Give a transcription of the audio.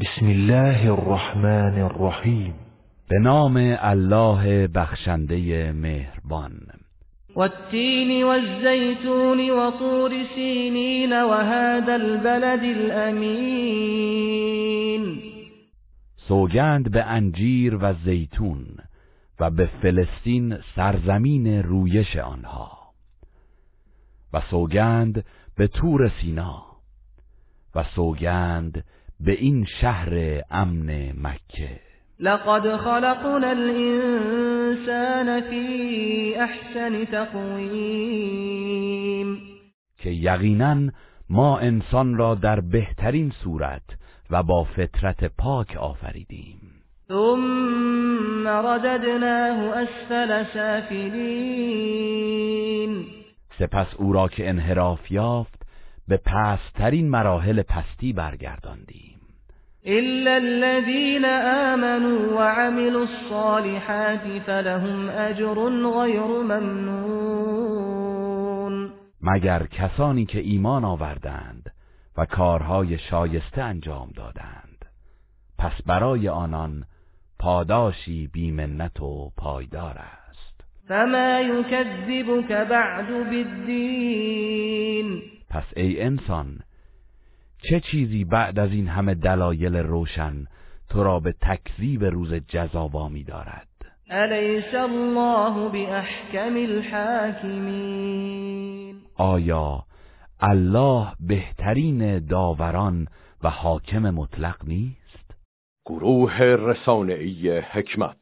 بسم الله الرحمن الرحیم به نام الله بخشنده مهربان. والتين والزيتون وطور سينين وهذا البلد الأمين. سوگند به انجیر و زیتون و به فلسطین سرزمین رویش آنها. و سوگند به تور سینا. و سوگند به این شهر امن مکه. لقد خلقنا الإنسان في أحسن تقویم. که یقینا ما انسان را در بهترین صورت و با فطرت پاک آفریدیم. ثم رددناه اسفل سافلین. سپس او را که انحراف یافت به پسترین مراحل پستی برگرداندیم. إلا الذين آمنوا وعملوا الصالحات فلهم أجر غير ممنون. مگر کسانی که ایمان آوردند و کارهای شایسته انجام دادند. پس برای آنان پاداشی بیمنت و پایدار است. فما يكذبك بعد بالدين پس ای انسان چه چیزی بعد از این همه دلایل روشن تو را به تکذیب روز جزا وامی دارد؟ الیس الله باحکم الحاکمین. آیا الله بهترین داوران و حاکم مطلق نیست؟ گروه رسانه‌ای حکمت.